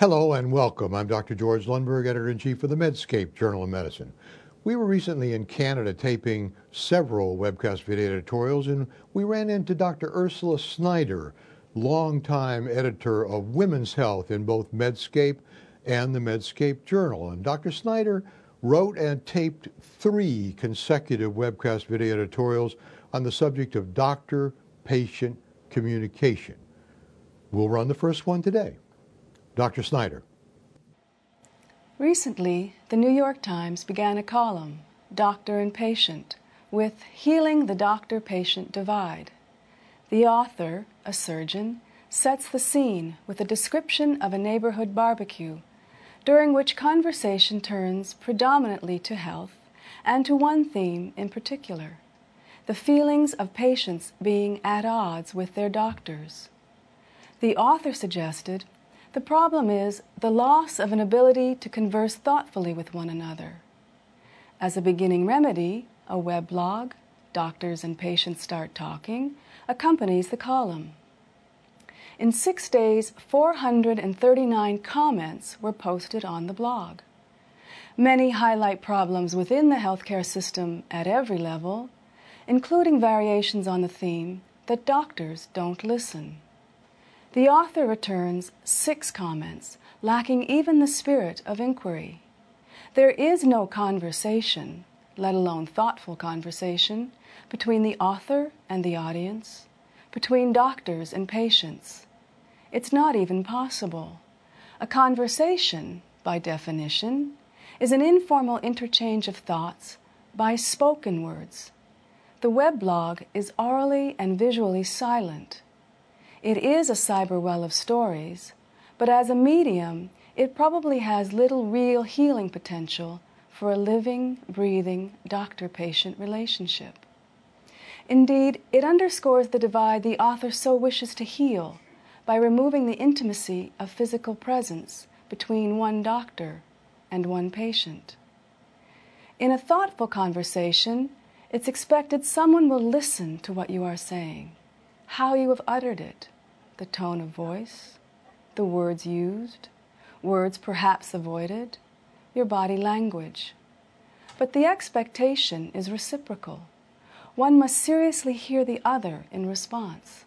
Hello and welcome. I'm Dr. George Lundberg, editor in chief of the Medscape Journal of Medicine. We were recently in Canada taping several webcast video editorials, and we ran into Dr. Ursula Snyder, longtime editor of Women's Health in both Medscape and the Medscape Journal. And Dr. Snyder wrote and taped three consecutive webcast video editorials on the subject of doctor patient communication. We'll run the first one today. Dr. Snyder. Recently, the New York Times began a column, Doctor and Patient, with Healing the Doctor Patient Divide. The author, a surgeon, sets the scene with a description of a neighborhood barbecue, during which conversation turns predominantly to health and to one theme in particular the feelings of patients being at odds with their doctors. The author suggested the problem is the loss of an ability to converse thoughtfully with one another. As a beginning remedy, a weblog, Doctors and Patients Start Talking, accompanies the column. In six days, 439 comments were posted on the blog. Many highlight problems within the healthcare system at every level, including variations on the theme that doctors don't listen. The author returns six comments, lacking even the spirit of inquiry. There is no conversation, let alone thoughtful conversation, between the author and the audience, between doctors and patients. It's not even possible. A conversation, by definition, is an informal interchange of thoughts by spoken words. The weblog is orally and visually silent. It is a cyber well of stories, but as a medium, it probably has little real healing potential for a living, breathing doctor patient relationship. Indeed, it underscores the divide the author so wishes to heal by removing the intimacy of physical presence between one doctor and one patient. In a thoughtful conversation, it's expected someone will listen to what you are saying, how you have uttered it, the tone of voice, the words used, words perhaps avoided, your body language. But the expectation is reciprocal. One must seriously hear the other in response.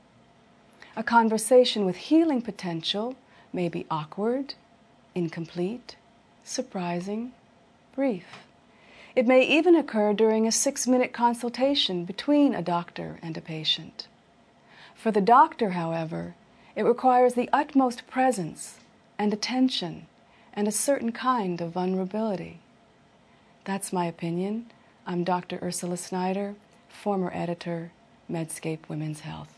A conversation with healing potential may be awkward, incomplete, surprising, brief. It may even occur during a six minute consultation between a doctor and a patient. For the doctor, however, it requires the utmost presence and attention and a certain kind of vulnerability. That's my opinion. I'm Dr. Ursula Snyder, former editor, Medscape Women's Health.